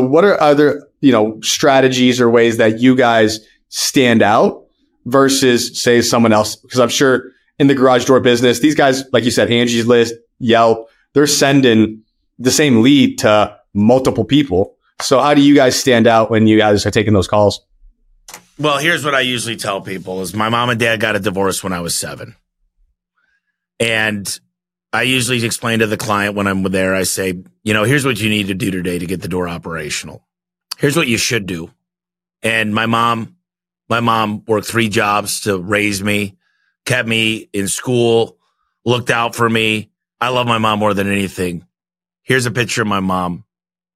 what are other, you know, strategies or ways that you guys stand out versus say someone else? Because I'm sure in the garage door business, these guys, like you said, Angie's List, Yelp, they're sending the same lead to multiple people. So how do you guys stand out when you guys are taking those calls? Well, here's what I usually tell people is my mom and dad got a divorce when I was seven. And I usually explain to the client when I'm there, I say, you know, here's what you need to do today to get the door operational. Here's what you should do. And my mom, my mom worked three jobs to raise me, kept me in school, looked out for me. I love my mom more than anything. Here's a picture of my mom.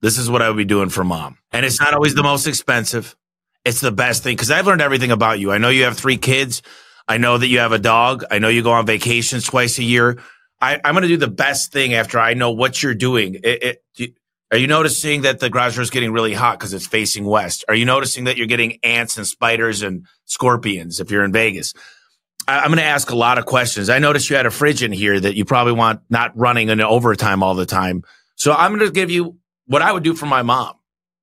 This is what I would be doing for mom. And it's not always the most expensive. It's the best thing because I've learned everything about you. I know you have three kids. I know that you have a dog. I know you go on vacations twice a year. I, am going to do the best thing after I know what you're doing. It, it, are you noticing that the garage door is getting really hot because it's facing west? Are you noticing that you're getting ants and spiders and scorpions if you're in Vegas? I, I'm going to ask a lot of questions. I noticed you had a fridge in here that you probably want not running in overtime all the time. So I'm going to give you what I would do for my mom.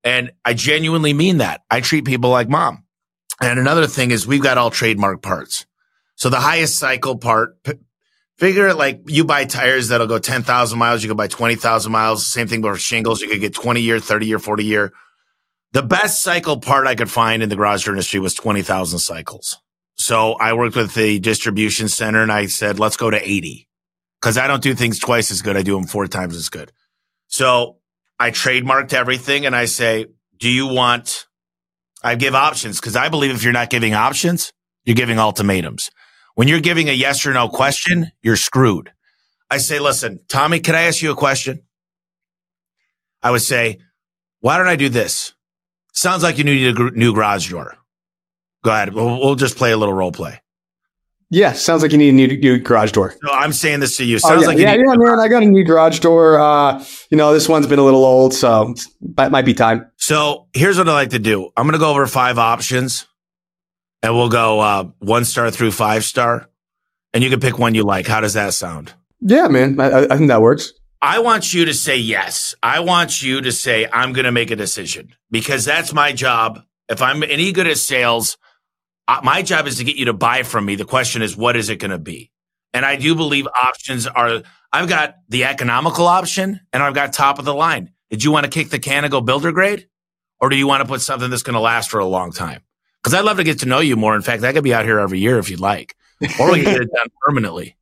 And I genuinely mean that. I treat people like mom. And another thing is we've got all trademark parts. So the highest cycle part, figure like you buy tires that'll go 10,000 miles. You could buy 20,000 miles. Same thing with shingles. You could get 20 year, 30 year, 40 year. The best cycle part I could find in the garage door industry was 20,000 cycles. So I worked with the distribution center and I said, let's go to 80 because I don't do things twice as good. I do them four times as good. So I trademarked everything and I say, do you want, I give options because I believe if you're not giving options, you're giving ultimatums. When you're giving a yes or no question, you're screwed. I say, listen, Tommy, can I ask you a question? I would say, why don't I do this? Sounds like you need a new garage door. Go ahead. We'll, we'll just play a little role play. Yeah, sounds like you need a new, new garage door. No, I'm saying this to you. Oh, Sounds oh, yeah, like yeah, yeah, man. I got a new garage door. Uh, you know, this one's been a little old, so that might be time. So here's what I like to do. I'm going to go over five options, and we'll go uh, one star through five star, and you can pick one you like. How does that sound? Yeah, man. I, I think that works. I want you to say yes. I want you to say I'm going to make a decision because that's my job. If I'm any good at sales my job is to get you to buy from me. The question is, what is it going to be? And I do believe options are, I've got the economical option and I've got top of the line. Did you want to kick the can and go builder grade? Or do you want to put something that's going to last for a long time? Because I'd love to get to know you more. In fact, I could be out here every year if you'd like, or we can get it done permanently.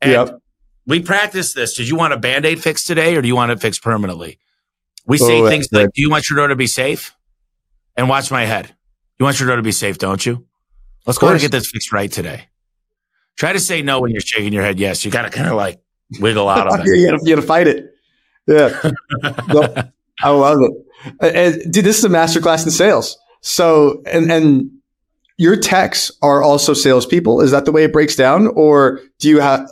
And yep. we practice this. Did you want a band aid fix today or do you want it fixed permanently? We say oh, things like, do you want your door to be safe? And watch my head. You want your door to be safe, don't you? Let's go and get this fixed right today. Try to say no when you're shaking your head. Yes, you got to kind of like wiggle out of it. you got to fight it. Yeah, no, I love it. And, dude, this is a masterclass in sales. So, and and your techs are also salespeople. Is that the way it breaks down, or do you have?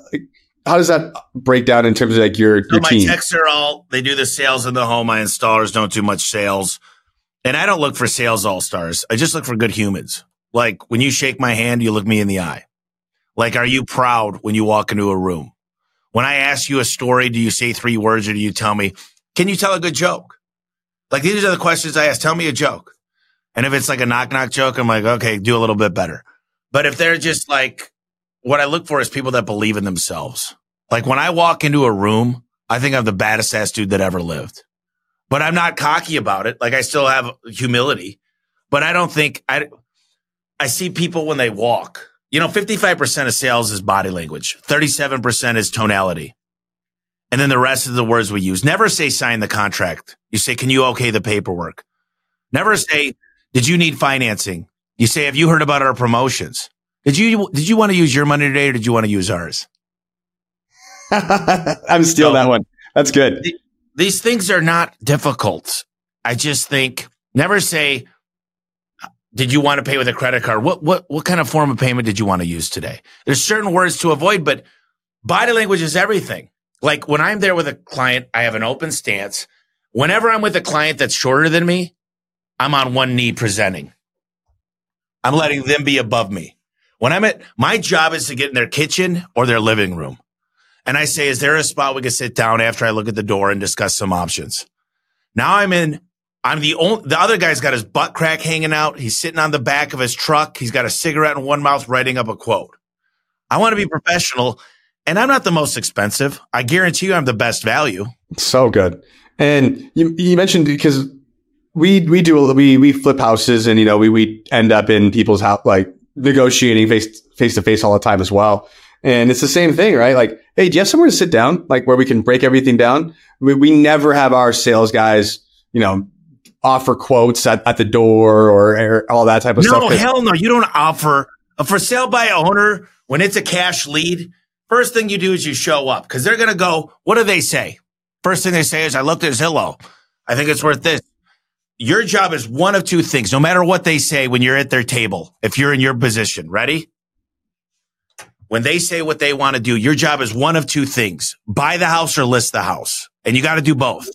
How does that break down in terms of like your, so my team? techs are all they do the sales in the home. My installers don't do much sales, and I don't look for sales all stars. I just look for good humans. Like when you shake my hand, you look me in the eye. Like, are you proud when you walk into a room? When I ask you a story, do you say three words or do you tell me, can you tell a good joke? Like these are the questions I ask. Tell me a joke. And if it's like a knock knock joke, I'm like, okay, do a little bit better. But if they're just like, what I look for is people that believe in themselves. Like when I walk into a room, I think I'm the baddest ass dude that ever lived, but I'm not cocky about it. Like I still have humility, but I don't think I, I see people when they walk. You know, 55% of sales is body language. 37% is tonality. And then the rest of the words we use. Never say sign the contract. You say, can you okay the paperwork? Never say, did you need financing? You say, have you heard about our promotions? Did you, did you want to use your money today or did you want to use ours? I'm stealing so, that one. That's good. these things are not difficult. I just think never say, did you want to pay with a credit card? What what what kind of form of payment did you want to use today? There's certain words to avoid, but body language is everything. Like when I'm there with a client, I have an open stance. Whenever I'm with a client that's shorter than me, I'm on one knee presenting. I'm letting them be above me. When I'm at my job is to get in their kitchen or their living room. And I say, is there a spot we can sit down after I look at the door and discuss some options? Now I'm in I'm the only, the other guy's got his butt crack hanging out. He's sitting on the back of his truck. He's got a cigarette in one mouth writing up a quote. I want to be professional and I'm not the most expensive. I guarantee you I'm the best value. So good. And you, you mentioned because we, we do, we, we flip houses and, you know, we, we end up in people's house, like negotiating face, face to face all the time as well. And it's the same thing, right? Like, hey, do you have somewhere to sit down? Like where we can break everything down? We, we never have our sales guys, you know, offer quotes at, at the door or, or all that type of no, stuff. No, hell no. You don't offer a for sale by owner when it's a cash lead. First thing you do is you show up because they're going to go, what do they say? First thing they say is, I looked at Zillow. I think it's worth this. Your job is one of two things, no matter what they say when you're at their table, if you're in your position. Ready? When they say what they want to do, your job is one of two things buy the house or list the house. And you got to do both.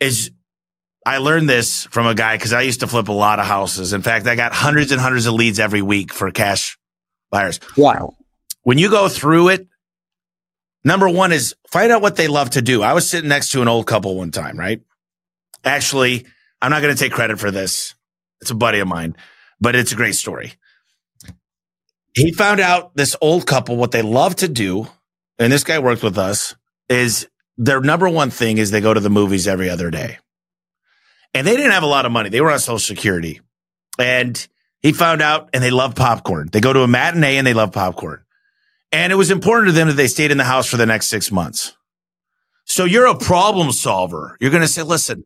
Is I learned this from a guy because I used to flip a lot of houses. In fact, I got hundreds and hundreds of leads every week for cash buyers. Wow. When you go through it, number one is find out what they love to do. I was sitting next to an old couple one time, right? Actually, I'm not going to take credit for this. It's a buddy of mine, but it's a great story. He found out this old couple, what they love to do, and this guy worked with us, is their number one thing is they go to the movies every other day. And they didn't have a lot of money. They were on social security. And he found out and they love popcorn. They go to a matinee and they love popcorn. And it was important to them that they stayed in the house for the next six months. So you're a problem solver. You're going to say, listen,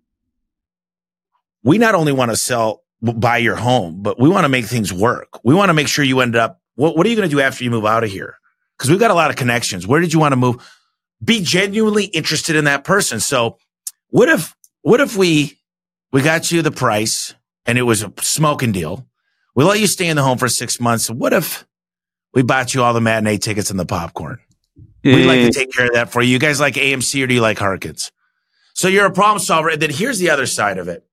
we not only want to sell, buy your home, but we want to make things work. We want to make sure you end up, what, what are you going to do after you move out of here? Because we've got a lot of connections. Where did you want to move? Be genuinely interested in that person. So what if, what if we, we got you the price and it was a smoking deal. We let you stay in the home for six months. What if we bought you all the matinee tickets and the popcorn? Mm. We'd like to take care of that for you. You guys like AMC or do you like Harkins? So you're a problem solver. And then here's the other side of it.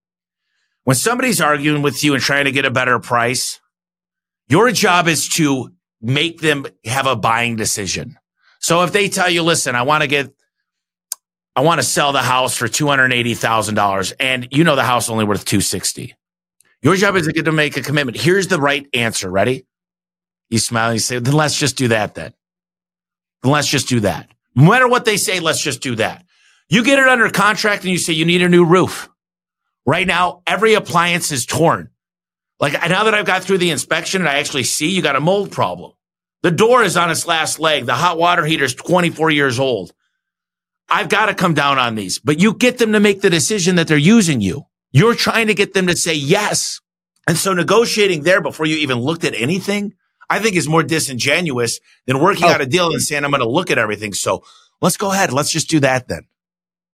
When somebody's arguing with you and trying to get a better price, your job is to make them have a buying decision. So if they tell you, listen, I want to get, I want to sell the house for $280,000 and you know the house only worth 260. Your job is to get to make a commitment. Here's the right answer. Ready? You smile and you say, then let's just do that then. Then let's just do that. No matter what they say, let's just do that. You get it under contract and you say you need a new roof. Right now, every appliance is torn. Like now that I've got through the inspection and I actually see you got a mold problem. The door is on its last leg. The hot water heater is 24 years old. I've got to come down on these, but you get them to make the decision that they're using you. You're trying to get them to say yes. And so negotiating there before you even looked at anything, I think is more disingenuous than working oh. out a deal and saying, I'm going to look at everything. So let's go ahead. Let's just do that then.